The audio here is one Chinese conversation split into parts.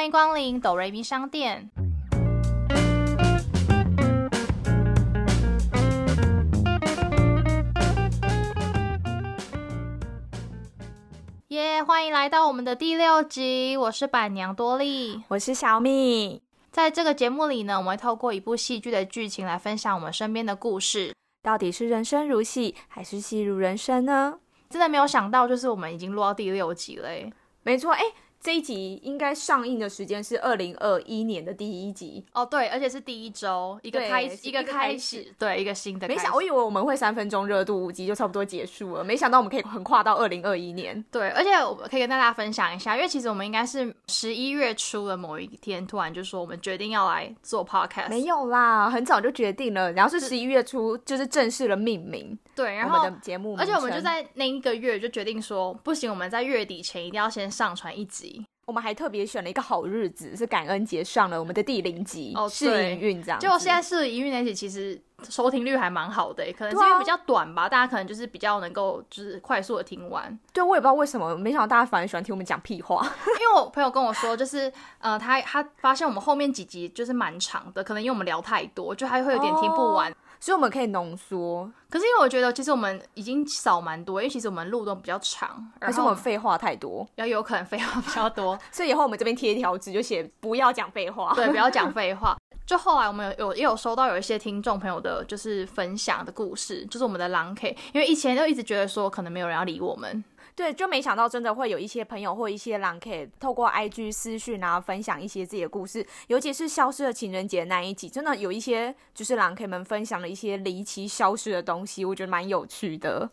欢迎光临哆瑞咪商店。耶欢迎来到我们的第六集，我是板娘多莉。我是小米。在这个节目里呢，我们会透过一部戏剧的剧情来分享我们身边的故事。到底是人生如戏，还是戏如人生呢？真的没有想到，就是我们已经录到第六集了诶。没错，哎、这一集应该上映的时间是二零二一年的第一集。哦，对，而且是第一周，一个开一个开开始，对，一个新的开始。没想，我以为我们会三分钟热度，五集就差不多结束了，没想到我们可以横跨到二零二一年。对，而且我可以跟大家分享一下，因为其实我们应该是十一月初的某一天，突然就说我们决定要来做 podcast。没有啦，很早就决定了，然后是十一月初就是正式的命名对，然我们后的节目，而且我们就在那一个月就决定说，不行，我们在月底前一定要先上传一集。我们还特别选了一个好日子，是感恩节上了我们的第零集哦试营运这样就。现在试营运那集其实收听率还蛮好的，可能是因为比较短吧，大家可能就是比较能够就是快速的听完。对我也不知道为什么，没想到大家反而喜欢听我们讲屁话。因为我朋友跟我说，就是呃，他他发现我们后面几集就是蛮长的，可能因为我们聊太多，就他会有点听不完。所以我们可以浓缩，可是因为我觉得，其实我们已经少蛮多，因为其实我们路都比较长，还然后是我们废话太多？要有可能废话比较多，所以以后我们这边贴一条纸，就写不要讲废话。对，不要讲废话。就后来我们有有也有收到有一些听众朋友的，就是分享的故事，就是我们的狼 K，因为以前就一直觉得说可能没有人要理我们，对，就没想到真的会有一些朋友或一些狼 K 透过 IG 私讯啊，分享一些自己的故事，尤其是消失的情人节那一集，真的有一些就是狼 K 们分享了一些离奇消失的东西，我觉得蛮有趣的。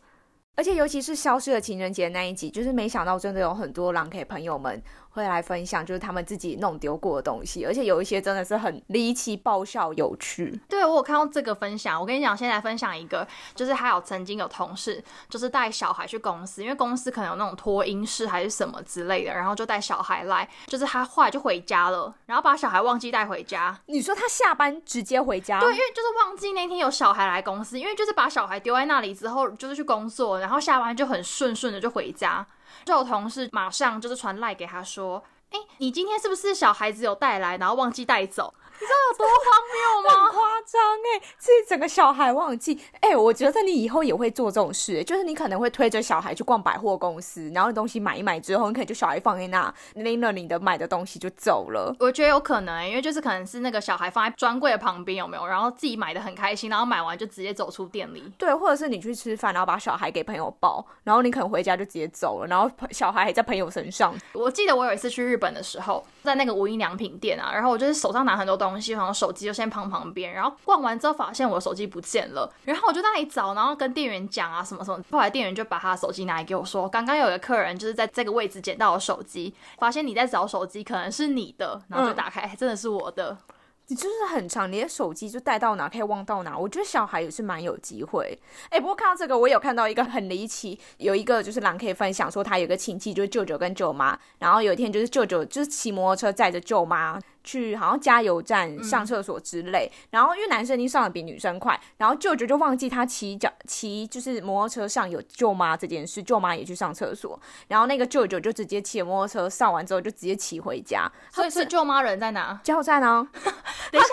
而且尤其是消失的情人节那一集，就是没想到真的有很多狼 K 朋友们会来分享，就是他们自己弄丢过的东西，而且有一些真的是很离奇、爆笑、有趣。对我有看到这个分享，我跟你讲，先来分享一个，就是还有曾经有同事，就是带小孩去公司，因为公司可能有那种托婴室还是什么之类的，然后就带小孩来，就是他后来就回家了，然后把小孩忘记带回家。你说他下班直接回家？对，因为就是忘记那天有小孩来公司，因为就是把小孩丢在那里之后，就是去工作，然后下班就很顺顺的就回家。就同事马上就是传赖给他说：“哎，你今天是不是小孩子有带来，然后忘记带走？”你知道有多荒谬吗？很夸张哎，自己整个小孩忘记哎、我觉得你以后也会做这种事、欸，就是你可能会推着小孩去逛百货公司，然后东西买一买之后，你可能就小孩放在那，拎了你的买的东西就走了。我觉得有可能、欸，因为就是可能是那个小孩放在专柜的旁边，有没有？然后自己买的很开心，然后买完就直接走出店里。对，或者是你去吃饭，然后把小孩给朋友抱，然后你可能回家就直接走了，然后小孩还在朋友身上。我记得我有一次去日本的时候，在那个无印良品店啊，然后我就是手上拿很多东西，然后手机就先放旁边，然后逛完之后发现我的手机不见了，然后我就在那里找，然后跟店员讲啊什么什么，后来店员就把他的手机拿来给我说，刚刚有一个客人就是在这个位置捡到我手机，发现你在找手机，可能是你的，然后就打开，哎真的是我的。你就是很长，你的手机就带到哪可以忘到哪。我觉得小孩也是蛮有机会。哎，不过看到这个，我有看到一个很离奇，有一个就是狼可以分享说，他有个亲戚就是舅舅跟舅妈，然后有一天就是舅舅就是骑摩托车载着舅妈。去好像加油站上厕所之类，然后因为男生已经上的比女生快，然后舅舅就忘记他骑脚骑就是摩托车上有舅妈这件事，舅妈也去上厕所，然后那个舅舅就直接骑摩托车上完之后就直接骑回家，所以是舅妈人在哪？加油站啊，等一下，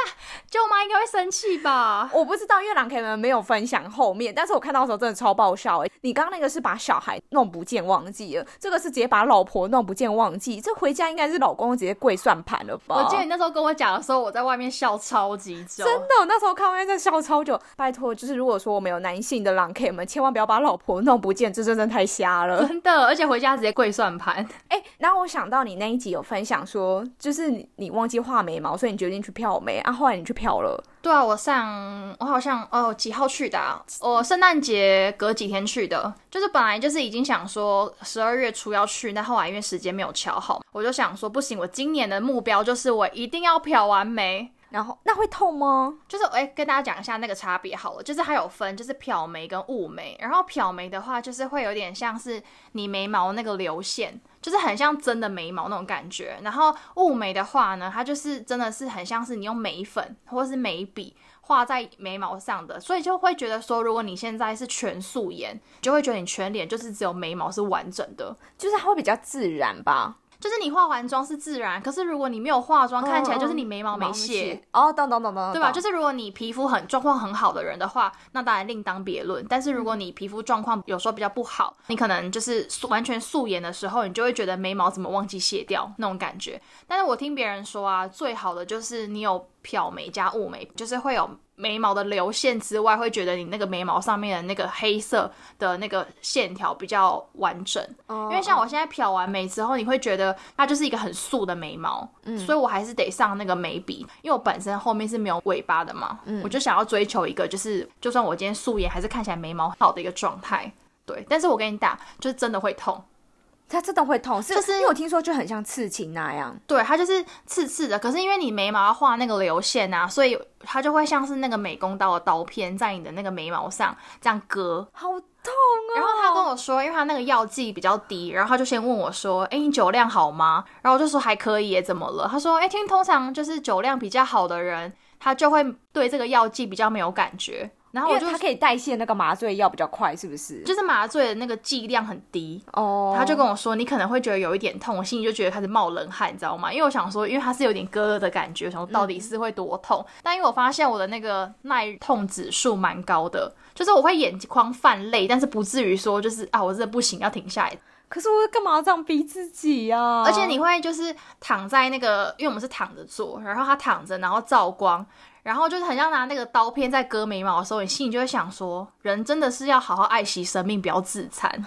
舅妈应该会生气吧？我不知道，因为狼 K 们没有分享后面，但是我看到的时候真的超爆笑哎！你刚刚那个是把小孩弄不见忘记了，这个是直接把老婆弄不见忘记，这回家应该是老公直接跪算盘了吧？我记得你那时候跟我讲的时候，我在外面笑超级久。真的，我那时候看外面在笑超久。拜托，就是如果说我们有男性的狼 K 们，千万不要把老婆弄不见，这真的太瞎了。真的，而且回家直接跪算盘。哎、然后我想到你那一集有分享说，就是你你忘记画眉毛，所以你决定去漂眉啊，后来你去漂了。对啊，我上我好像哦几号去的、啊？我圣诞节隔几天去的，就是本来就是已经想说十二月初要去，但后来因为时间没有瞧好，我就想说不行，我今年的目标就是我一定要漂完眉。然后那会痛吗？就是哎、跟大家讲一下那个差别好了，就是它有分，就是漂眉跟雾眉。然后漂眉的话，就是会有点像是你眉毛那个流线，就是很像真的眉毛那种感觉。然后雾眉的话呢，它就是真的是很像是你用眉粉或者是眉笔画在眉毛上的，所以就会觉得说，如果你现在是全素颜，就会觉得你全脸就是只有眉毛是完整的。就是它会比较自然吧。就是你化完妆是自然，可是如果你没有化妆，看起来就是你眉毛没卸。哦，懂懂懂懂，对吧？就是如果你皮肤很状况很好的人的话，那当然另当别论。但是如果你皮肤状况有时候比较不好，你可能就是完全素颜的时候，你就会觉得眉毛怎么忘记卸掉那种感觉。但是我听别人说啊，最好的就是你有漂眉加雾眉，就是会有。眉毛的流线之外，会觉得你那个眉毛上面的那个黑色的那个线条比较完整。因为像我现在漂完眉之后，你会觉得它就是一个很素的眉毛，嗯所以我还是得上那个眉笔，因为我本身后面是没有尾巴的嘛，嗯我就想要追求一个就是就算我今天素颜，还是看起来眉毛好的一个状态。对，但是我跟你打，就是真的会痛。它真的会痛，是就是因为我听说就很像刺青那样。对，它就是刺刺的。可是因为你眉毛要画那个流线啊，所以它就会像是那个美工刀的刀片在你的那个眉毛上这样割，好痛啊！然后他跟我说，因为他那个药剂比较低，然后他就先问我说：“哎，你酒量好吗？”然后我就说还可以，怎么了？他说：“哎，听通常就是酒量比较好的人，他就会对这个药剂比较没有感觉。”然后我就它可以代谢那个麻醉药比较快，是不是？就是麻醉的那个剂量很低哦。他就跟我说，你可能会觉得有一点痛，我心里就觉得开始冒冷汗，你知道吗？因为我想说，因为它是有点割的感觉，想到底是会多痛。但因为我发现我的那个耐痛指数蛮高的，就是我会眼眶泛泪，但是不至于说就是啊，我真的不行要停下来。可是我干嘛这样逼自己呀？而且你会就是躺在那个，因为我们是躺着做，然后他躺着，然后照光。然后就是很像拿那个刀片在割眉毛的时候，你心里就会想说，人真的是要好好爱惜生命，不要自残。因为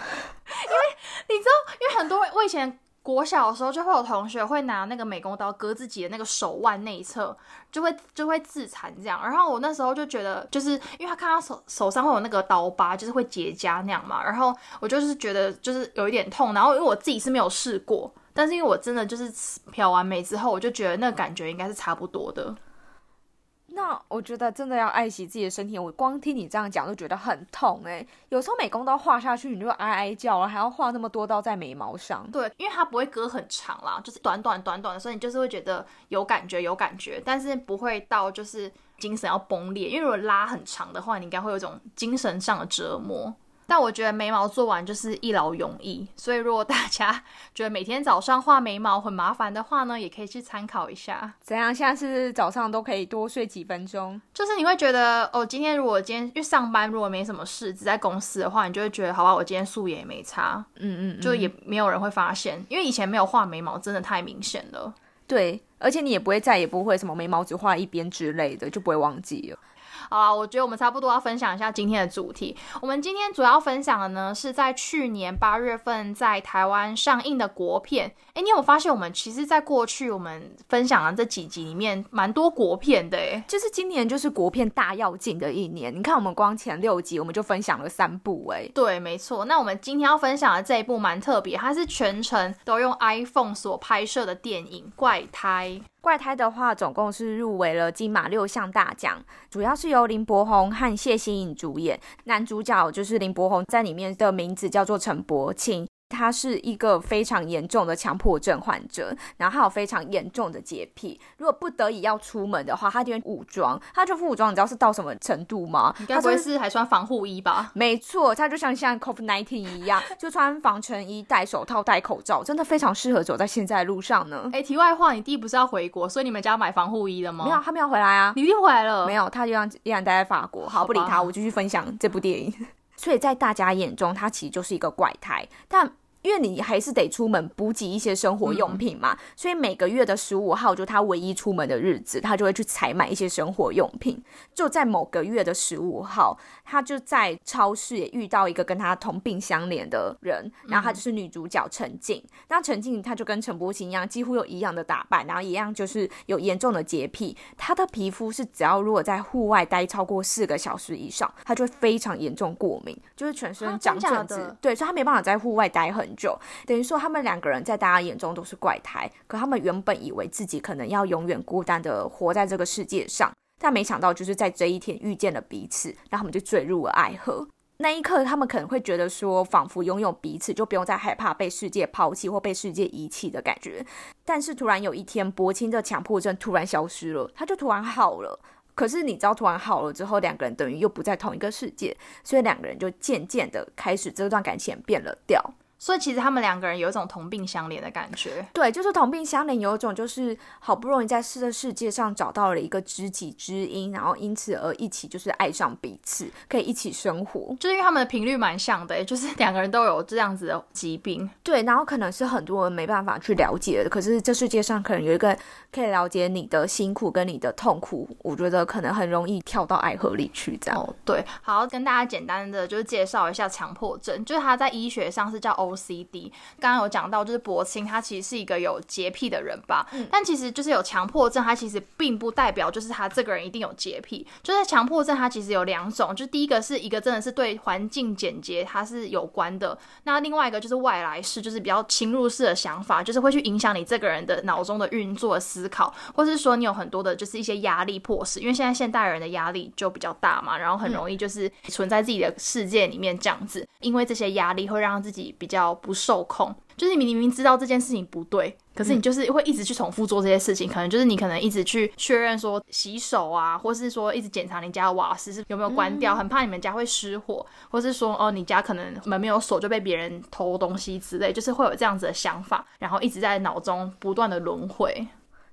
你知道，因为很多我以前国小的时候就会有同学会拿那个美工刀割自己的那个手腕内侧，就会就会自残这样。然后我那时候就觉得，就是因为他看他手手上会有那个刀疤，就是会结痂那样嘛。然后我就是觉得就是有一点痛。然后因为我自己是没有试过，但是因为我真的就是漂完眉之后，我就觉得那个感觉应该是差不多的。我觉得真的要爱惜自己的身体。我光听你这样讲都觉得很痛哎。有时候美工刀画下去，你就哀哀叫了，还要画那么多刀在眉毛上。对，因为它不会割很长啦，就是短短短短的，所以你就是会觉得有感觉有感觉，但是不会到就是精神要崩裂。因为如果拉很长的话，你应该会有一种精神上的折磨。但我觉得眉毛做完就是一劳永逸，所以如果大家 觉得每天早上画眉毛很麻烦的话呢，也可以去参考一下。怎样？现在是早上都可以多睡几分钟？就是你会觉得哦，今天如果今天去上班如果没什么事，只在公司的话，你就会觉得好吧，我今天素颜也没擦，嗯嗯，就也没有人会发现，因为以前没有画眉毛真的太明显了。对，而且你也不会再也不会什么眉毛只画一边之类的，就不会忘记了。好啦，我觉得我们差不多要分享一下今天的主题。我们今天主要分享的呢，是在去年八月份在台湾上映的国片。哎，你有发现我们其实，在过去我们分享的这几集里面，蛮多国片的。哎，就是今年就是国片大要进的一年。你看，我们光前六集我们就分享了三部。哎，对，没错。那我们今天要分享的这一部蛮特别，它是全程都用 iPhone 所拍摄的电影《怪胎》。怪胎的话，总共是入围了金马六项大奖，主要是由林柏宏和谢欣颖主演，男主角就是林柏宏，在里面的名字叫做陈柏青。他是一个非常严重的强迫症患者，然后他有非常严重的洁癖。如果不得已要出门的话，他就会武装。他就副武装，你知道是到什么程度吗？应该不会是还穿防护衣吧？没错，他就像像 COVID nineteen 一样，就穿防尘衣、戴手套、戴口罩，真的非常适合走在现在的路上呢。哎，题外话，你弟不是要回国，所以你们家买防护衣了吗？没有，他没有回来啊。你弟回来了？没有，他就让依然待在法国。好，不理他，我继续分享这部电影。所以在大家眼中，他其实就是一个怪胎，但。因为你还是得出门补给一些生活用品嘛，所以每个月的十五号就他唯一出门的日子，他就会去采买一些生活用品。就在某个月的十五号，他就在超市也遇到一个跟他同病相怜的人，然后他就是女主角陈静。那陈静她就跟陈柏青一样，几乎有一样的打扮，然后一样就是有严重的洁癖。她的皮肤是只要如果在户外待超过四个小时以上，她就会非常严重过敏，就是全身长疹子。对，所以她没办法在户外待很。就等于说，他们两个人在大家眼中都是怪胎，可他们原本以为自己可能要永远孤单的活在这个世界上，但没想到就是在这一天遇见了彼此，然后他们就坠入了爱河。那一刻，他们可能会觉得说，仿佛拥有彼此，就不用再害怕被世界抛弃或被世界遗弃的感觉。但是突然有一天，柏青的强迫症突然消失了，他就突然好了。可是你知道，突然好了之后，两个人等于又不在同一个世界，所以两个人就渐渐的开始这段感情变了调。所以其实他们两个人有一种同病相怜的感觉。对，就是同病相怜，有一种就是好不容易在世的世界上找到了一个知己知音，然后因此而一起就是爱上彼此，可以一起生活。就是因为他们的频率蛮像的，就是两个人都有这样子的疾病。对，然后可能是很多人没办法去了解的，可是这世界上可能有一个可以了解你的辛苦跟你的痛苦，我觉得可能很容易跳到爱河里去。这样哦，对，好，跟大家简单的就是介绍一下强迫症，就是它在医学上是叫 OCD。刚刚有讲到，就是博清他其实是一个有洁癖的人吧，但其实就是有强迫症，他其实并不代表就是他这个人一定有洁癖。就是强迫症，它其实有两种，就第一个是一个真的是对环境简洁它是有关的，那另外一个就是外来式，就是比较侵入式的想法，就是会去影响你这个人的脑中的运作、思考，或是说你有很多的就是一些压力迫使，因为现在现代人的压力就比较大嘛，然后很容易就是存在自己的世界里面这样子，因为这些压力会让自己比较不受控。就是你明明知道这件事情不对，可是你就是会一直去重复做这些事情，可能就是你可能一直去确认说洗手啊，或是说一直检查你家的瓦斯是有没有关掉，很怕你们家会失火，或是说哦你家可能门没有锁就被别人偷东西之类，就是会有这样子的想法，然后一直在脑中不断的轮回。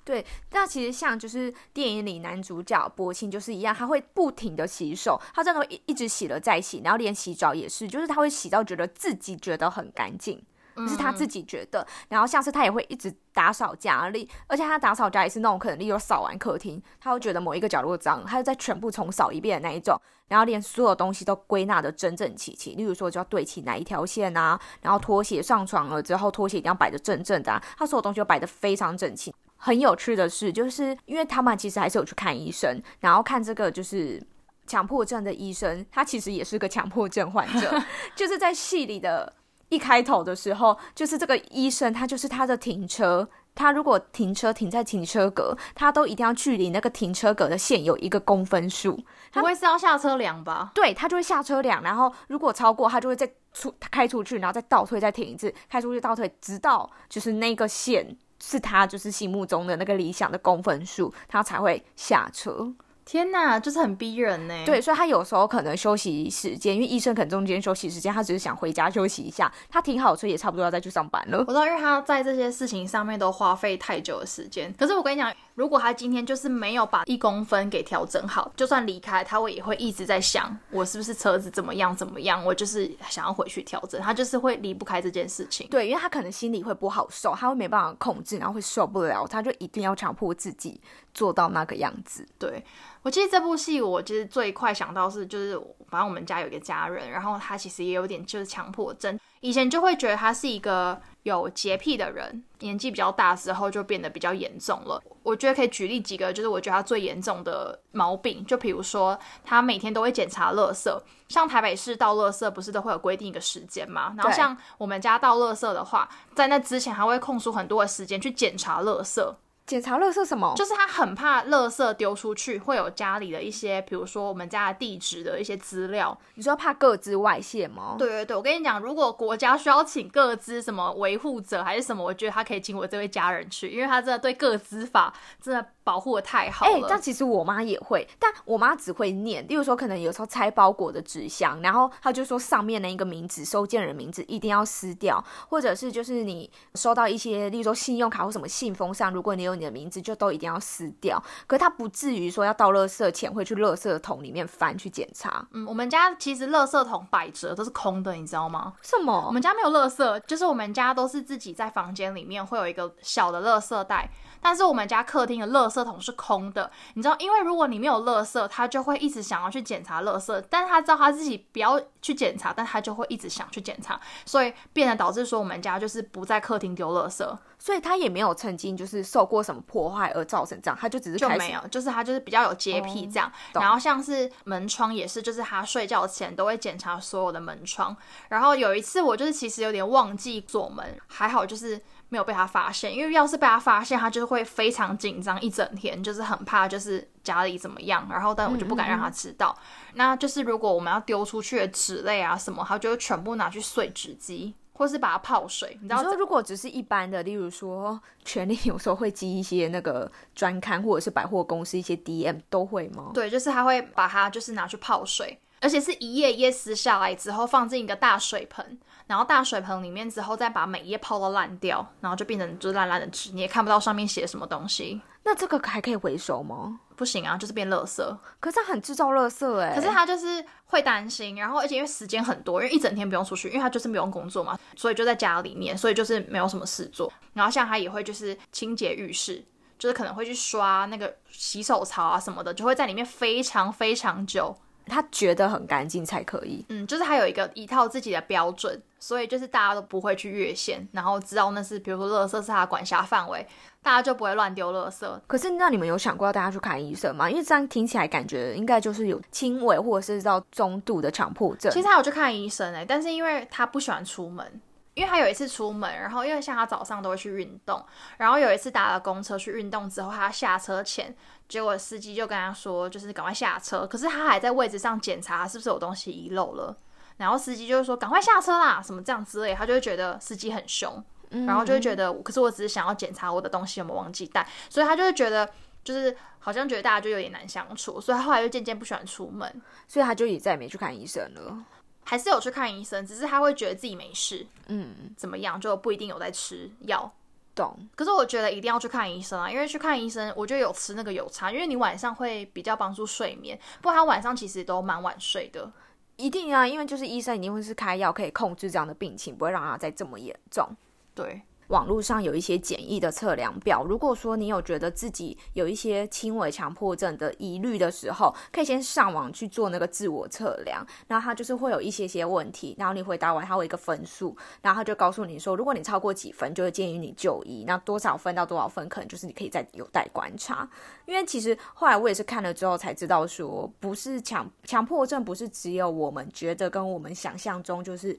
对，那其实像就是电影里男主角柏青就是一样，他会不停的洗手，他真的会一一直洗了再洗，然后连洗澡也是，就是他会洗到觉得自己觉得很干净。是他自己觉得，然后下次他也会一直打扫家里，而且他打扫家里是那种可能，例如扫完客厅，他会觉得某一个角落脏，他就再全部重扫一遍的那一种，然后连所有东西都归纳的整整齐齐，例如说就要对齐哪一条线啊，然后拖鞋上床了之后，拖鞋一定要摆的正正的，他所有东西都摆的非常整齐。很有趣的是，就是因为他们其实还是有去看医生，然后看这个就是强迫症的医生，他其实也是个强迫症患者，就是在戏里的。一开头的时候，就是这个医生，他就是他的停车，他如果停车停在停车格，他都一定要距离那个停车格的线有一个公分数。他不会是要下车量吧？对他就会下车量，然后如果超过，他就会再出开出去，然后再倒退，再停一次，开出去倒退，直到就是那个线是他就是心目中的那个理想的公分数，他才会下车。天呐，就是很逼人呢。对，所以他有时候可能休息时间，因为医生可能中间休息时间，他只是想回家休息一下。他停好车也差不多要再去上班了。我知道，因为他在这些事情上面都花费太久的时间。可是我跟你讲，如果他今天就是没有把一公分给调整好，就算离开，他会也会一直在想，我是不是车子怎么样怎么样？我就是想要回去调整。他就是会离不开这件事情。对，因为他可能心里会不好受，他会没办法控制，然后会受不了，他就一定要强迫自己做到那个样子。对。我记得这部戏，我其实最快想到是，就是反正我们家有一个家人，然后他其实也有点就是强迫症，以前就会觉得他是一个有洁癖的人，年纪比较大之后就变得比较严重了。我觉得可以举例几个，就是我觉得他最严重的毛病，就比如说他每天都会检查垃圾，像台北市倒垃圾不是都会有规定一个时间嘛？然后像我们家倒垃圾的话，在那之前还会空出很多的时间去检查垃圾。检查垃圾什么？就是他很怕垃圾丢出去会有家里的一些，比如说我们家的地址的一些资料。你说怕各自外泄吗？对对对，我跟你讲，如果国家需要请各自什么维护者还是什么，我觉得他可以请我这位家人去，因为他真的对各资法真的。保护的太好了，哎，但其实我妈也会，但我妈只会念。例如说，可能有时候拆包裹的纸箱，然后她就说上面的一个名字，收件人名字一定要撕掉，或者是就是你收到一些，例如说信用卡或什么信封上，如果你有你的名字，就都一定要撕掉。可他不至于说要到垃圾前会去垃圾桶里面翻去检查。嗯，我们家其实垃圾桶摆着都是空的，你知道吗？什么？我们家没有垃圾，就是我们家都是自己在房间里面会有一个小的垃圾袋。但是我们家客厅的垃圾桶是空的，你知道，因为如果你没有垃圾，他就会一直想要去检查垃圾，但是他知道他自己不要去检查，但他就会一直想去检查，所以变得导致说我们家就是不在客厅丢垃圾，所以他也没有曾经就是受过什么破坏而造成这样，他就只是就没有，就是他就是比较有洁癖这样，然后像是门窗也是，就是他睡觉前都会检查所有的门窗，然后有一次我就是其实有点忘记锁门，还好就是。没有被他发现，因为要是被他发现，他就会非常紧张一整天，就是很怕，就是家里怎么样。然后，但我就不敢让他知道。那就是如果我们要丢出去的纸类啊什么，他就会全部拿去碎纸机，或是把它泡水。你知道，如果只是一般的，例如说，权力有时候会寄一些那个专刊，或者是百货公司一些 DM 都会吗？对，就是他会把它就是拿去泡水。而且是一页一页撕下来之后放进一个大水盆，然后大水盆里面之后再把每一页泡到烂掉，然后就变成就是烂烂的纸，你也看不到上面写什么东西。那这个还可以回收吗？不行啊，就是变垃圾。可是它很制造垃圾哎、可是他就是会担心，然后而且因为时间很多，因为一整天不用出去，因为他就是不用工作嘛，所以就在家里面，所以就是没有什么事做。然后像他也会就是清洁浴室，就是可能会去刷那个洗手槽啊什么的，就会在里面非常非常久。他觉得很干净才可以。嗯，就是他有一个一套自己的标准，所以就是大家都不会去越线，然后知道那是比如说垃圾是他的管辖范围，大家就不会乱丢垃圾。可是那你们有想过要带他去看医生吗？因为这样听起来感觉应该就是有轻微或者是到中度的强迫症。其实他有去看医生哎、但是因为他不喜欢出门，因为他有一次出门，然后因为像他早上都会去运动，然后有一次搭了公车去运动之后，他下车前，结果司机就跟他说，就是赶快下车，可是他还在位置上检查是不是有东西遗漏了，然后司机就说赶快下车啦，什么这样之类，他就会觉得司机很凶，然后就会觉得，可是我只是想要检查我的东西有没有忘记带，所以他就会觉得。就是好像觉得大家就有点难相处，所以他后来就渐渐不喜欢出门，所以他就也再也没去看医生了。还是有去看医生，只是他会觉得自己没事，嗯，怎么样就不一定有在吃药。懂。可是我觉得一定要去看医生啊，因为去看医生，我觉得有吃那个有差，因为你晚上会比较帮助睡眠，不然他晚上其实都蛮晚睡的。一定啊，因为就是医生一定会是开药可以控制这样的病情，不会让他再这么严重。对，网络上有一些简易的测量表，如果说你有觉得自己有一些轻微强迫症的疑虑的时候，可以先上网去做那个自我测量，然后它就是会有一些些问题，然后你回答完它会一个分数，然后它就告诉你说，如果你超过几分，就会建议你就医，那多少分到多少分，可能就是你可以再有待观察。因为其实后来我也是看了之后才知道说，不是强强迫症，不是只有我们觉得跟我们想象中就是。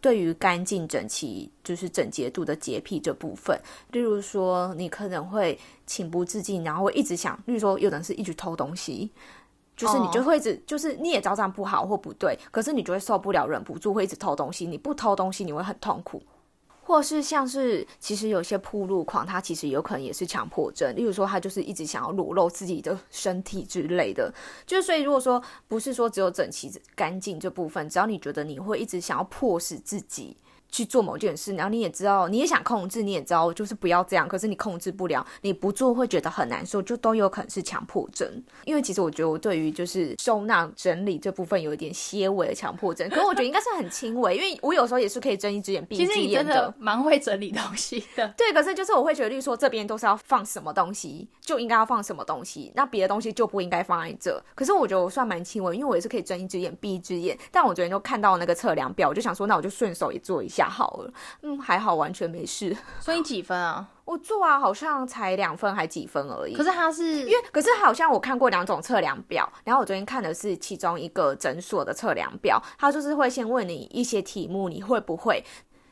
对于干净整齐，就是整洁度的洁癖这部分，例如说你可能会情不自禁，然后会一直想，例如说有人是一直偷东西，就是你就会一直，就是你也知道这样不好或不对，可是你就会受不了，忍不住会一直偷东西。你不偷东西，你会很痛苦。或是像是，其实有些铺路狂，他其实有可能也是强迫症。例如说，他就是一直想要裸露自己的身体之类的。就是所以，如果说不是说只有整齐干净这部分，只要你觉得你会一直想要迫使自己去做某件事，然后你也知道你也想控制，你也知道就是不要这样，可是你控制不了，你不做会觉得很难受，就都有可能是强迫症。因为其实我觉得我对于就是收纳整理这部分有一点些微的强迫症，可是我觉得应该是很轻微，因为我有时候也是可以睁一只眼闭一其实只眼你真的蛮会整理东西的。对，可是就是我会觉得，例如说这边都是要放什么东西，就应该要放什么东西，那别的东西就不应该放在这。可是我觉得我算蛮轻微，因为我也是可以睁一只眼闭一只眼。但我昨天就看到那个测量表，我就想说，那我就顺手也做一下好了。嗯，还好，完全没事。所以你几分啊？我做啊，好像才两分还几分而已。可是他是因为，可是好像我看过两种测量表，然后我昨天看的是其中一个诊所的测量表，他就是会先问你一些题目，你会不会，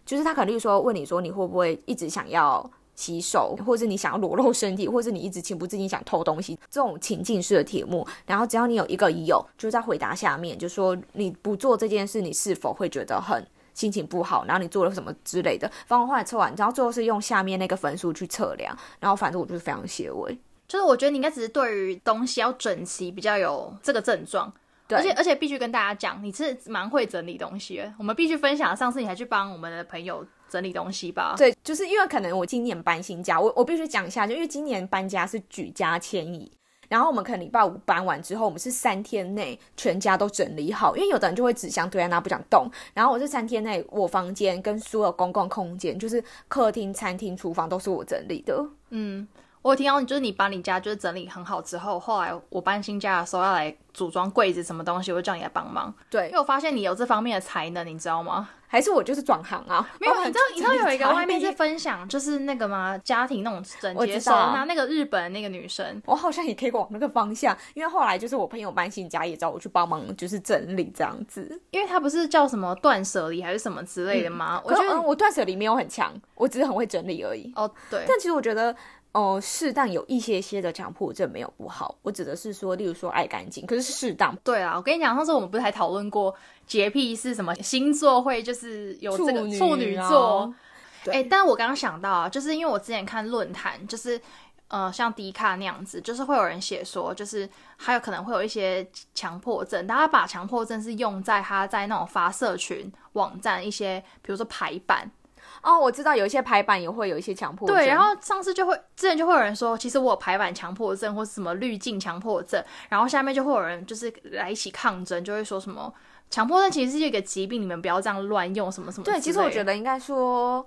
就是他可能说问你说你会不会一直想要洗手，或者是你想要裸露身体，或者是你一直情不自禁想偷东西，这种情境式的题目，然后只要你有一个有，就在回答下面就说你不做这件事，你是否会觉得很。心情不好，然后你做了什么之类的，反正后来测完，然后最后是用下面那个分数去测量，然后反正我就是非常细微。就是我觉得你应该只是对于东西要整齐比较有这个症状，对而且而且必须跟大家讲，你是蛮会整理东西的。我们必须分享，上次你还去帮我们的朋友整理东西吧？对，就是因为可能我今年搬新家，我我必须讲一下，就因为今年搬家是举家迁移。然后我们可能礼拜五搬完之后，我们是三天内全家都整理好，因为有的人就会纸箱堆在那不想动。然后我这三天内，我房间跟所有公共空间，就是客厅、餐厅、厨房都是我整理的。嗯，我有听到，就是你把你家就是整理很好之后，后来我搬新家的时候要来组装柜子什么东西，我就叫你来帮忙，对因为，我发现你有这方面的才能，你知道吗？还是我就是转行啊？没有，你知道你知道有一个外面是分享，就是那个吗？家庭那种整我洁收知道纳，那个日本那个女生，我好像也可以往那个方向，因为后来就是我朋友搬新家，也找我去帮忙，就是整理这样子。因为她不是叫什么断舍离还是什么之类的吗？我觉得我断舍离没有很强，我只是很会整理而已。哦，对，但其实我觉得，哦、适当有一些些的强迫症没有不好。我指的是说，例如说爱干净，可是是适当。对啊，我跟你讲，上次我们不是还讨论过洁癖是什么星座会就是有这个处女座。对哎、但是我刚刚想到啊，就是因为我之前看论坛，就是呃，像迪卡那样子，就是会有人写说，就是还有可能会有一些强迫症，大家把强迫症是用在他在那种发社群网站一些，比如说排版。哦，我知道有一些排版也会有一些强迫症。对，然后上次就会之前就会有人说，其实我有排版强迫症或是什么滤镜强迫症，然后下面就会有人就是来一起抗争，就会说什么强迫症其实是一个疾病，你们不要这样乱用什么什么。对，其实我觉得应该说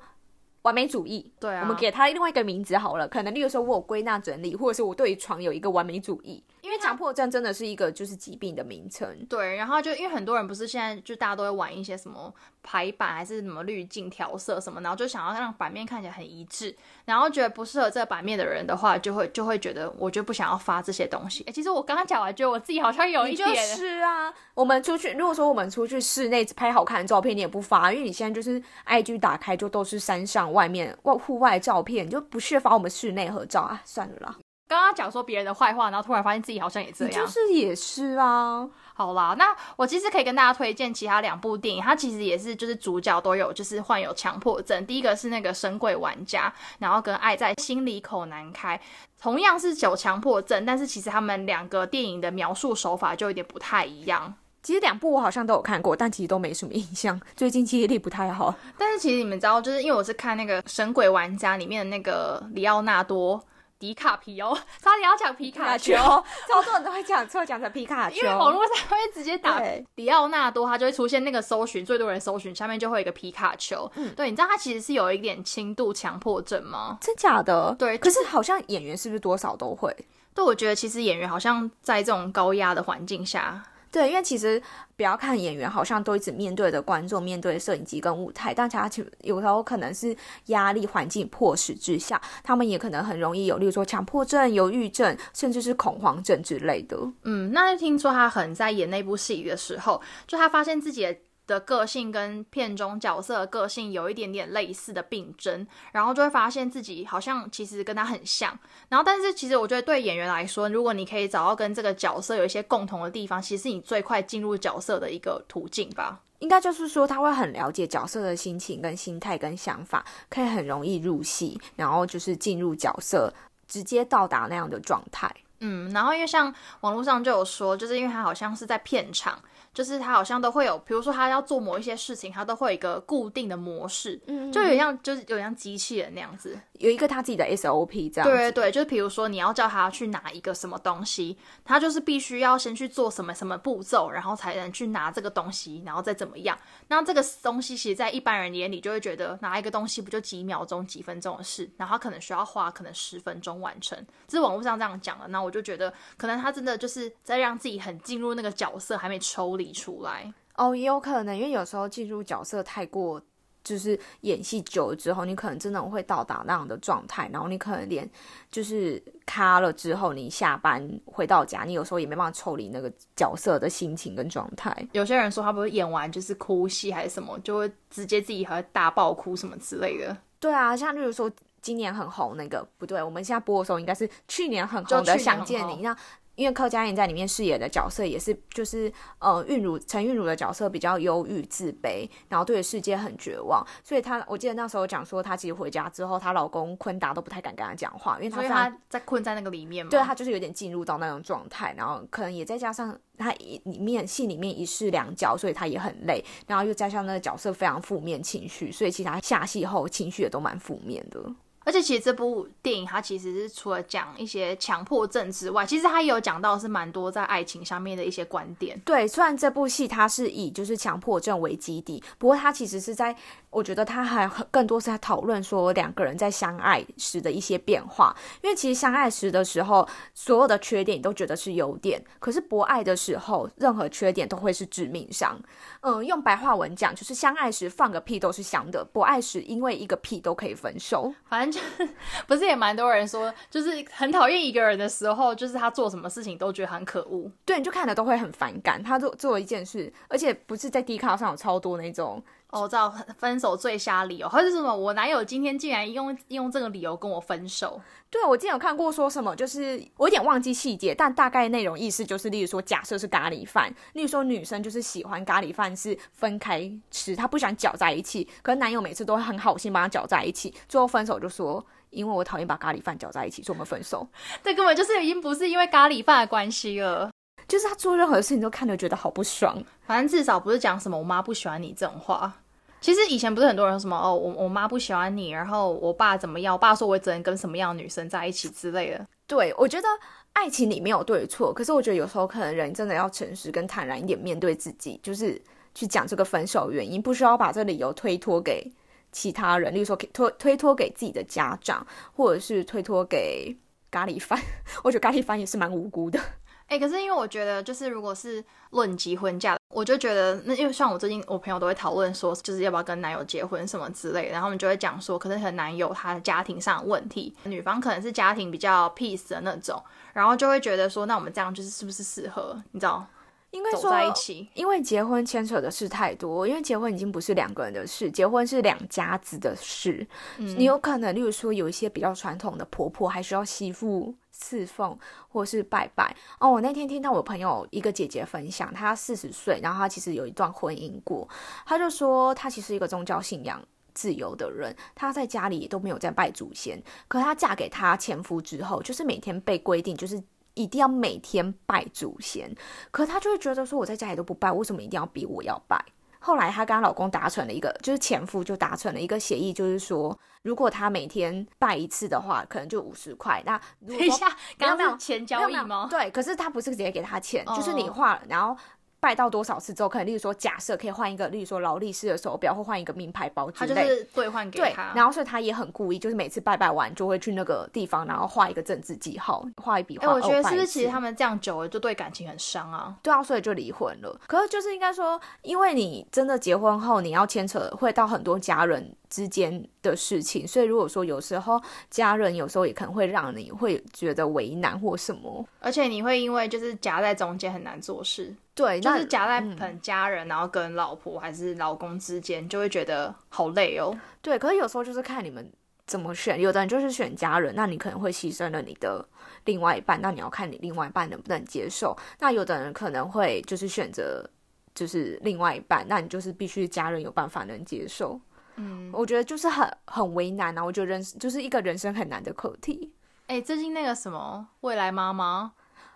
完美主义。对啊，我们给他另外一个名字好了，可能例如说我有归纳整理，或者是我对床有一个完美主义。因为强迫症真的是一个就是疾病的名称。对，然后就因为很多人不是现在就大家都会玩一些什么排版还是什么滤镜调色什么，然后就想要让版面看起来很一致，然后觉得不适合这个版面的人的话，就会就会觉得我就不想要发这些东西。哎，其实我刚刚讲完，觉得我自己好像有一点。是啊，我们出去如果说我们出去室内拍好看的照片，你也不发，因为你现在就是 IG 打开就都是山上外面外户外照片，就不屑发我们室内合照啊，算了啦。刚刚讲说别人的坏话，然后突然发现自己好像也这样，就是也是啊。好啦，那我其实可以跟大家推荐其他两部电影，它其实也是就是主角都有就是患有强迫症。第一个是那个《神鬼玩家》，然后跟《爱在心里口难开》，同样是有强迫症，但是其实他们两个电影的描述手法就有点不太一样。其实两部我好像都有看过，但其实都没什么印象。最近记忆力不太好。但是其实你们知道，就是因为我是看那个《神鬼玩家》里面的那个里奥纳多。迪卡皮哦，差点要讲皮卡丘，超多人都会讲错，讲成皮卡丘。因为网络上会直接打迪奥纳多，它就会出现那个搜寻最多人搜寻，下面就会有一个皮卡丘。嗯，对，你知道他其实是有一点轻度强迫症吗？真假的？对，可是好像演员是不是多少都会？对，我觉得其实演员好像在这种高压的环境下。对，因为其实不要看演员，好像都一直面对着观众，面对摄影机跟舞台，但其实有时候可能是压力环境迫使之下，他们也可能很容易有，例如说强迫症、忧郁症，甚至是恐慌症之类的。嗯，那听说他很在演那部戏的时候，就他发现自己的。的个性跟片中角色的个性有一点点类似的病症，然后就会发现自己好像其实跟他很像。然后，但是其实我觉得对演员来说，如果你可以找到跟这个角色有一些共同的地方，其实是你最快进入角色的一个途径吧。应该就是说，他会很了解角色的心情、跟心态、跟想法，可以很容易入戏，然后就是进入角色，直接到达那样的状态。嗯，然后因为像网络上就有说，就是因为他好像是在片场。就是他好像都会有，比如说他要做某一些事情，他都会有一个固定的模式，嗯，就有点像就是有点像机器人那样子，有一个他自己的 SOP 这样。对对对，就是比如说你要叫他去拿一个什么东西，他就是必须要先去做什么什么步骤，然后才能去拿这个东西，然后再怎么样。那这个东西其实，在一般人眼里就会觉得拿一个东西不就几秒钟、几分钟的事，然后他可能需要花可能十分钟完成，这是网络上这样讲的。那我就觉得，可能他真的就是在让自己很进入那个角色，还没抽离出来。哦，也有可能，因为有时候进入角色太过，就是演戏久了之后，你可能真的会到达那样的状态，然后你可能连就是卡了之后，你下班回到家，你有时候也没办法抽离那个角色的心情跟状态。有些人说他不是演完就是哭戏还是什么，就会直接自己还会大爆哭什么之类的。对啊，像例如说今年很红那个，不对，我们现在播的时候应该是去年很红的《想见你》那。因为柯佳妍在里面饰演的角色也是，就是呃，韵如陈韵如的角色比较忧郁、自卑，然后对世界很绝望，所以她我记得那时候讲说，她其实回家之后，她老公昆达都不太敢跟她讲话，因为她在困在那个里面嘛，对她就是有点进入到那种状态，然后可能也再加上她里面戏里面一世两角，所以她也很累，然后又加上那个角色非常负面情绪，所以其他下戏后情绪也都蛮负面的。而且其实这部电影它其实是除了讲一些强迫症之外，其实它也有讲到是蛮多在爱情上面的一些观点。对，虽然这部戏它是以就是强迫症为基底，不过它其实是在。我觉得它还更多是在讨论说两个人在相爱时的一些变化，因为其实相爱时的时候，所有的缺点你都觉得是优点，可是博爱的时候，任何缺点都会是致命伤。嗯，用白话文讲，就是相爱时放个屁都是香的，博爱时因为一个屁都可以分手。反正就是 不是也蛮多人说，就是很讨厌一个人的时候，就是他做什么事情都觉得很可恶。对，你就看了都会很反感他做做一件事，而且不是在 D 卡上有超多那种。哦，知道分手最瞎理由，或者是什么？我男友今天竟然用用这个理由跟我分手。对，我之前有看过说什么，就是我有点忘记细节，但大概内容意思就是，例如说，假设是咖喱饭，例如说女生就是喜欢咖喱饭是分开吃，她不喜欢搅在一起，可是男友每次都会很好心把她搅在一起，最后分手就说，因为我讨厌把咖喱饭搅在一起，所以我们分手。这根本就是已经不是因为咖喱饭的关系了，就是他做任何事情都看着觉得好不爽。反正至少不是讲什么我妈不喜欢你这种话。其实以前不是很多人说什么哦，我我妈不喜欢你，然后我爸怎么样？我爸说我只能跟什么样的女生在一起之类的。对，我觉得爱情里没有对错，可是我觉得有时候可能人真的要诚实跟坦然一点面对自己，就是去讲这个分手原因，不需要把这理由推脱给其他人，例如说 推推脱给自己的家长，或者是推脱给咖喱饭。我觉得咖喱饭也是蛮无辜的。哎，可是因为我觉得，就是如果是论及婚嫁，我就觉得那因为像我最近我朋友都会讨论说，就是要不要跟男友结婚什么之类，然后我们就会讲说，可能和男友他的家庭上的问题，女方可能是家庭比较 peace 的那种，然后就会觉得说，那我们这样就是是不是适合？你知道？应该走在一起，因为结婚牵扯的事太多，因为结婚已经不是两个人的事，结婚是两家子的事。你有可能，例如说有一些比较传统的婆婆，还需要媳妇。侍奉或是拜拜哦。我那天听到我朋友一个姐姐分享，她四十岁，然后她其实有一段婚姻过，她就说她其实一个宗教信仰自由的人，她在家里都没有在拜祖先，可她嫁给她前夫之后，就是每天被规定就是一定要每天拜祖先，可她就会觉得说我在家里都不拜，为什么一定要逼我要拜？后来她跟她老公达成了一个，就是前夫就达成了一个协议，就是说，如果她每天拜一次的话，可能就五十块。那等一下，刚刚钱交易吗？对，可是他不是直接给他钱，就是你画，然后。拜到多少次之后，可能例如说，假设可以换一个，例如说劳力士的手表，或换一个名牌包之类，他就是兑换给他。然后所以他也很故意，就是每次拜拜完就会去那个地方，然后画一个政治记号，画一笔。哎，我觉得是不是其实他们这样久了，就对感情很伤啊？对啊，所以就离婚了。可是就是应该说，因为你真的结婚后，你要牵扯会到很多家人。之间的事情，所以如果说有时候家人有时候也可能会让你会觉得为难或什么，而且你会因为就是夹在中间很难做事，对，就是夹在很家人，然后跟老婆还是老公之间，就会觉得好累哦。对，可是有时候就是看你们怎么选，有的人就是选家人，那你可能会牺牲了你的另外一半，那你要看你另外一半能不能接受。那有的人可能会就是选择就是另外一半，那你就是必须家人有办法能接受。嗯，我觉得就是很很为难啊！我觉得人就是一个人生很难的课题。哎，最近那个什么未来妈妈，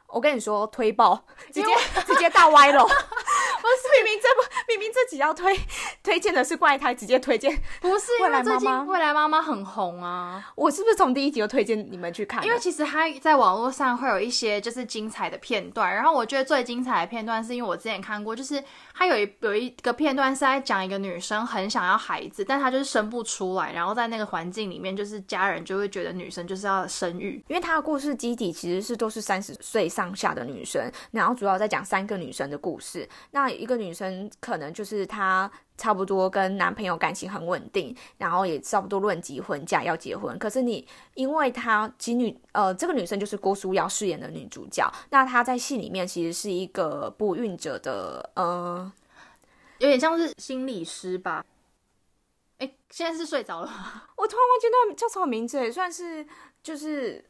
我跟你说推爆，直接直接大歪了。不是明明这不明明这集要推推荐的是怪胎，直接推荐不是未来妈妈。未来妈妈很红啊！我是不是从第一集就推荐你们去看？因为其实它在网络上会有一些就是精彩的片段，然后我觉得最精彩的片段是因为我之前看过，就是它有一有一个片段是在讲一个女生很想要孩子，但她就是生不出来，然后在那个环境里面，就是家人就会觉得女生就是要生育，因为她的故事基底其实是都是三十岁上下的女生，然后主要在讲三个女生的故事。那一个女生可能就是她差不多跟男朋友感情很稳定，然后也差不多论及婚嫁要结婚。可是你因为她其女呃这个女生就是郭书瑶饰演的女主角，那她在戏里面其实是一个不孕者的呃，有点像是心理师吧？哎，现在是睡着了，我突然忘记那叫什么名字，算是就是。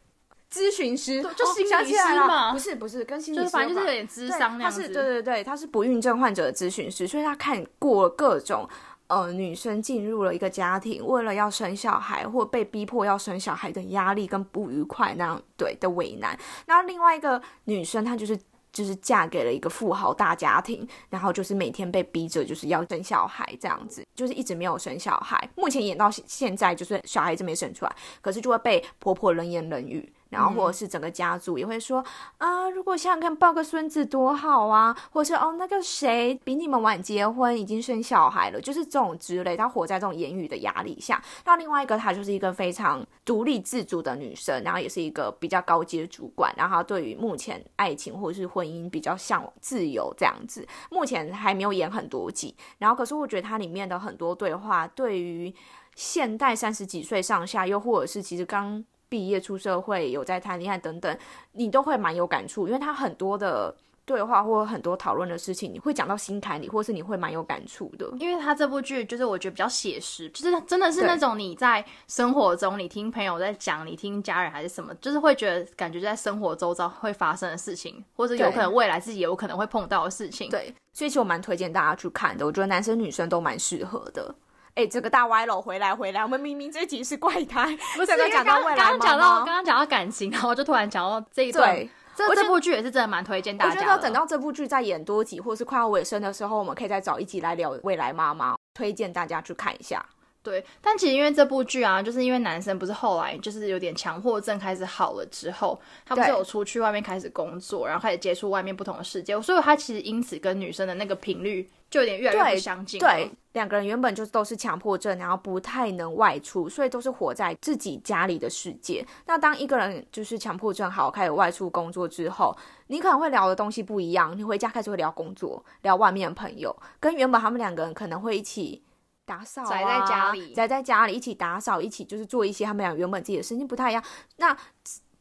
咨询师就心理师嘛，不是不是跟心理师，反正就是有点智商那样子。对对对，他是不孕症患者的咨询师，所以他看过各种呃女生进入了一个家庭，为了要生小孩或被逼迫要生小孩的压力跟不愉快那样对的为难。那另外一个女生，她就是就是嫁给了一个富豪大家庭，然后就是每天被逼着就是要生小孩这样子，就是一直没有生小孩。目前演到现在就是小孩子没生出来，可是就会被婆婆冷言冷语。然后或者是整个家族也会说啊，如果想想看抱个孙子多好啊，或者是哦那个谁比你们晚结婚已经生小孩了，就是这种之类。她活在这种言语的压力下。那另外一个她就是一个非常独立自主的女生，然后也是一个比较高阶主管，然后对于目前爱情或者是婚姻比较向往自由这样子。目前还没有演很多集，然后可是我觉得它里面的很多对话，对于现代三十几岁上下，又或者是其实刚。毕业出社会有在谈恋爱等等，你都会蛮有感触，因为他很多的对话或很多讨论的事情，你会讲到心坎里，或是你会蛮有感触的。因为他这部剧就是我觉得比较写实，就是真的是那种你在生活中，你听朋友在讲，你听家人还是什么，就是会觉得感觉在生活周遭会发生的事情，或者有可能未来自己有可能会碰到的事情。对，所以其实我蛮推荐大家去看的，我觉得男生女生都蛮适合的。哎，这个大歪楼回来回来，我们明明这集是怪胎，不是 刚讲到未来刚刚讲到刚刚讲到感情，然后就突然讲到这一段。这这部剧也是真的蛮推荐大家。我觉得等到这部剧再演多集，或是快要尾声的时候，我们可以再找一集来聊未来妈妈，推荐大家去看一下。对，但其实因为这部剧啊，就是因为男生不是后来就是有点强迫症开始好了之后，他不是有出去外面开始工作，然后开始接触外面不同的世界，所以他其实因此跟女生的那个频率就有点越来越不相近。对，两个人原本就都是强迫症，然后不太能外出，所以都是活在自己家里的世界。那当一个人就是强迫症好开始外出工作之后，你可能会聊的东西不一样，你回家开始会聊工作，聊外面的朋友，跟原本他们两个人可能会一起。打扫啊，宅在家里，宅在家里一起打扫，一起就是做一些他们俩原本自己的事情不太一样。那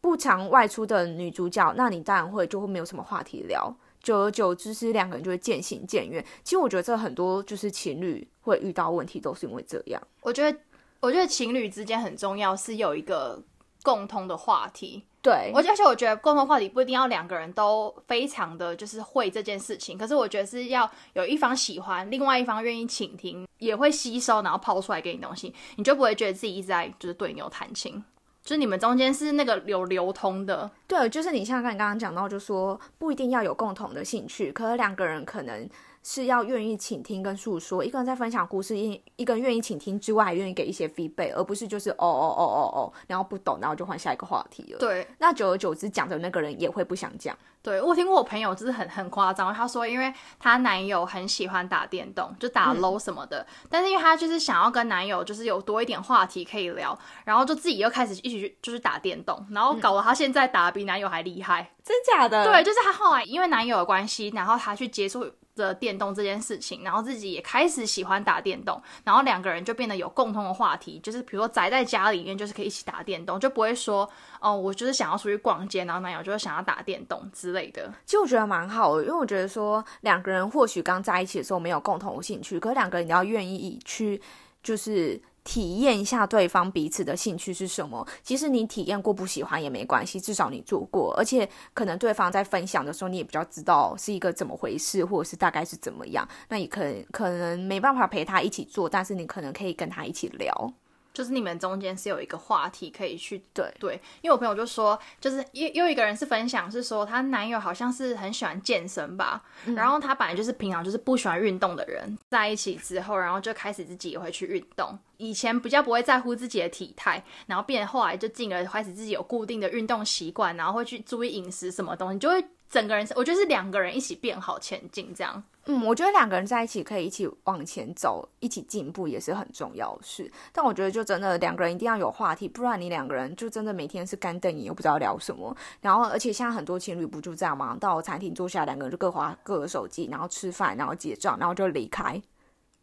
不常外出的女主角，那你当然会就会没有什么话题聊，久而久之是两个人就会渐行渐远。其实我觉得这很多就是情侣会遇到问题，都是因为这样。我觉得，我觉得情侣之间很重要是有一个共通的话题。对，而且我觉得共同话题不一定要两个人都非常的就是会这件事情，可是我觉得是要有一方喜欢，另外一方愿意倾听，也会吸收，然后抛出来给你东西，你就不会觉得自己一直在就是对牛弹琴，就是你们中间是那个有流通的。对，就是你像刚刚刚讲到，就说不一定要有共同的兴趣，可是两个人可能。是要愿意倾听跟诉说，一个人在分享故事，一一个人愿意倾听之外，还愿意给一些 feedback，而不是就是哦哦哦哦哦，然后不懂，然后就换下一个话题了。对，那久而久之，讲的那个人也会不想讲。对我听过我朋友就是很很夸张，他说因为她男友很喜欢打电动，就打 low 什么的，但是因为她就是想要跟男友就是有多一点话题可以聊，然后就自己又开始一起去就是打电动，然后搞得她现在打比男友还厉害。真假的？对，就是她后来因为男友的关系，然后她去接触。的电动这件事情，然后自己也开始喜欢打电动，然后两个人就变得有共同的话题，就是比如说宅在家里面，就是可以一起打电动，就不会说哦，我就是想要出去逛街，然后男友就是想要打电动之类的。其实我觉得蛮好的，因为我觉得说两个人或许刚在一起的时候没有共同兴趣，可是两个人你要愿意去，就是。体验一下对方彼此的兴趣是什么。其实你体验过不喜欢也没关系，至少你做过，而且可能对方在分享的时候，你也比较知道是一个怎么回事，或者是大概是怎么样。那你可可能没办法陪他一起做，但是你可能可以跟他一起聊。就是你们中间是有一个话题可以去对。对，因为我朋友就说，就是又又一个人是分享是说，她男友好像是很喜欢健身吧，然后她本来就是平常就是不喜欢运动的人，在一起之后，然后就开始自己也会去运动，以前比较不会在乎自己的体态，然后变后来就进而开始自己有固定的运动习惯，然后会去注意饮食什么东西，就会整个人我觉得是两个人一起变好前进这样。嗯，我觉得两个人在一起可以一起往前走，一起进步也是很重要的事。但我觉得就真的两个人一定要有话题，不然你两个人就真的每天是干瞪眼，又不知道聊什么。然后，而且现在很多情侣不就这样吗？到餐厅坐下，两个人就各划各的手机，然后吃饭，然后结账，然后就离开。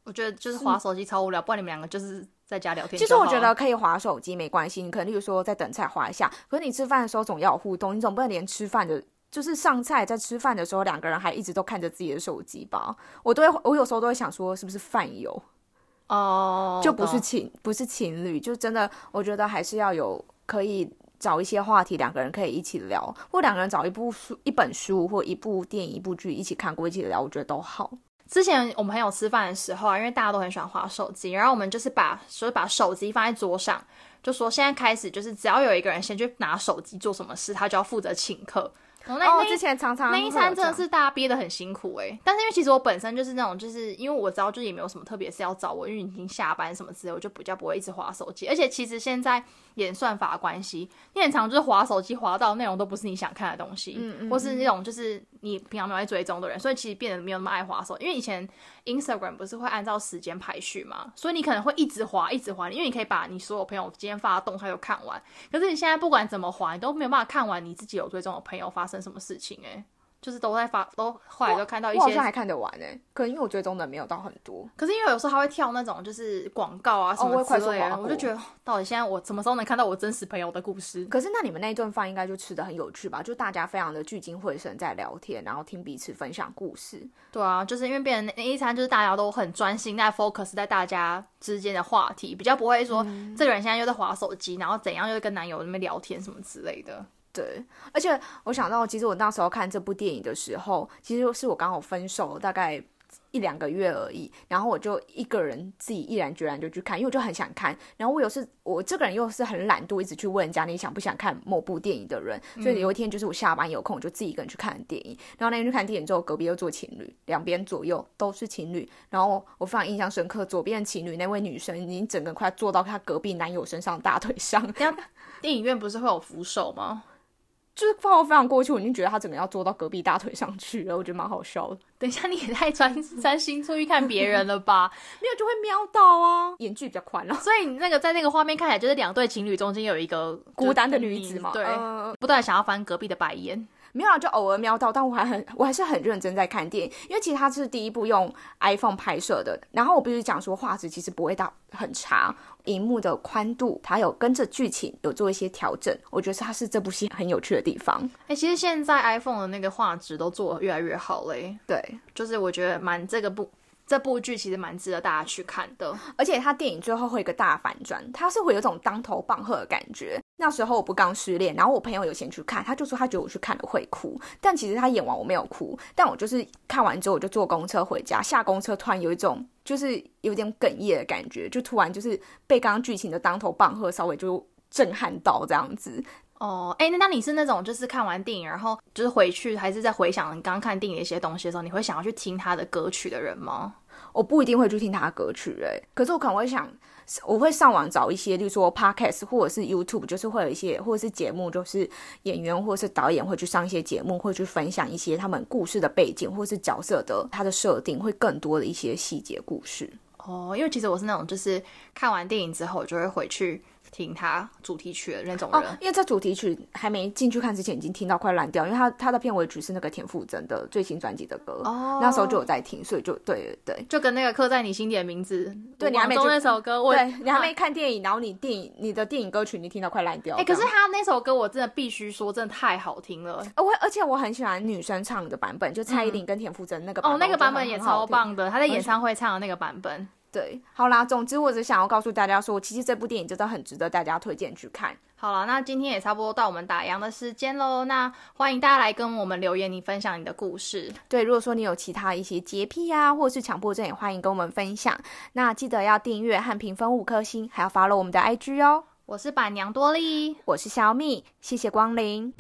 我觉得就是划手机超无聊，不然你们两个就是在家聊天。其实我觉得可以划手机没关系，你可能例如说在等菜划一下，可是你吃饭的时候总要有互动，你总不能连吃饭的。就是上菜在吃饭的时候，两个人还一直都看着自己的手机吧。我都会，我有时候都会想说，是不是饭友哦，就不是情，不是情侣，就真的，我觉得还是要有可以找一些话题，两个人可以一起聊，或两个人找一部书、一本书或一部电影、一部剧一起看过一起聊，我觉得都好。之前我们朋友吃饭的时候啊，因为大家都很喜欢划手机，然后我们就是把，就是把手机放在桌上，就说现在开始，就是只要有一个人先去拿手机做什么事，他就要负责请客。哦，之前常常那一餐真的是大家憋得很辛苦哎，但是因为其实我本身就是那种，就是因为我知道就也没有什么特别是要找我，因为已经下班什么之类，我就比较不会一直划手机。而且其实现在演算法关系，你很常就是划手机划到内容都不是你想看的东西，嗯嗯，或是那种就是你平常没有在追踪的人，所以其实变得没有那么爱划手。因为以前 Instagram 不是会按照时间排序嘛，所以你可能会一直滑一直划，因为你可以把你所有朋友今天发的动态都看完。可是你现在不管怎么滑，你都没有办法看完你自己有追踪的朋友发生什么事情哎。就是都在发，都后来都看到一些我好像还看得完呢、可能因为我追踪的没有到很多。可是因为有时候他会跳那种就是广告啊什么之类的，速划过我就觉得到底现在我什么时候能看到我真实朋友的故事？可是那你们那一顿饭应该就吃的很有趣吧？就大家非常的聚精会神在聊天，然后听彼此分享故事。对啊，就是因为变成那一餐就是大家都很专心在 focus 在大家之间的话题，比较不会说这个人现在又在划手机，然后怎样又跟男友那边聊天什么之类的。对，而且我想到，其实我那时候看这部电影的时候，其实是我刚好分手大概一两个月而已，然后我就一个人自己毅然决然就去看，因为我就很想看。然后我又是我这个人又是很懒惰，一直去问人家你想不想看某部电影的人，所以有一天就是我下班有空，我就自己一个人去看电影。然后那天去看电影之后，隔壁又坐情侣，两边左右都是情侣。然后我非常印象深刻，左边的情侣那位女生已经整个快坐到她隔壁男友身上大腿上，电影院不是会有扶手吗？就是放我非常过去，我已经觉得他整个要坐到隔壁大腿上去了，我觉得蛮好笑的。等一下，你也太专专心出去看别人了吧？没有就会瞄到啊，眼距比较宽了。所以你那个在那个画面看起来就是两对情侣中间有一个孤单的女子嘛，对，呃不断地想要翻隔壁的白眼。没有啊，就偶尔瞄到，但我还很，我还是很认真在看电影，因为其实它是第一部用 iPhone 拍摄的。然后我必须讲说，画质其实不会到很差，荧幕的宽度它有跟着剧情有做一些调整，我觉得它是这部戏很有趣的地方。哎、其实现在 iPhone 的那个画质都做得越来越好嘞，对，就是我觉得蛮这个部这部剧其实蛮值得大家去看的。而且它电影最后会有一个大反转，它是会有一种当头棒喝的感觉。那时候我不刚失恋，然后我朋友有先去看，他就说他觉得我去看了会哭，但其实他演完我没有哭，但我就是看完之后我就坐公车回家，下公车突然有一种就是有点哽咽的感觉，就突然就是被刚刚剧情的当头棒喝稍微就震撼到这样子。哦，哎，那那你是那种就是看完电影，然后就是回去还是在回想你刚刚看电影的一些东西的时候，你会想要去听他的歌曲的人吗？我不一定会去听他的歌曲、欸，可是我可能会想，我会上网找一些，例如说 podcast 或者是 YouTube，就是会有一些或者是节目，就是演员或者是导演会去上一些节目，会去分享一些他们故事的背景或是角色的他的设定，会更多的一些细节故事。哦，因为其实我是那种就是看完电影之后，我就会回去听他主题曲的那种人。哦，因为这主题曲还没进去看之前，已经听到快烂掉，因为他他的片尾曲是那个田馥甄的最新专辑的歌，哦那时候就有在听，所以就对对对。就跟那个刻在你心底的名字，对你还没中那首歌，我对 你还没看电影，然后你电影你的电影歌曲你听到快烂掉。哎、可是他那首歌我真的必须说，真的太好听了。呃我而且我很喜欢女生唱的版本，就蔡依林跟田馥甄那个版本哦，那个版本也。超棒的，他在演唱会唱的那个版本。对，好啦，总之我只想要告诉大家说，其实这部电影真的很值得大家推荐去看。好了，那今天也差不多到我们打烊的时间喽。那欢迎大家来跟我们留言，你分享你的故事。对，如果说你有其他一些洁癖啊，或者是强迫症，也欢迎跟我们分享。那记得要订阅和评分五颗星，还要 follow 我们的 IG 哦。我是板娘多莉。我是小米，谢谢光临。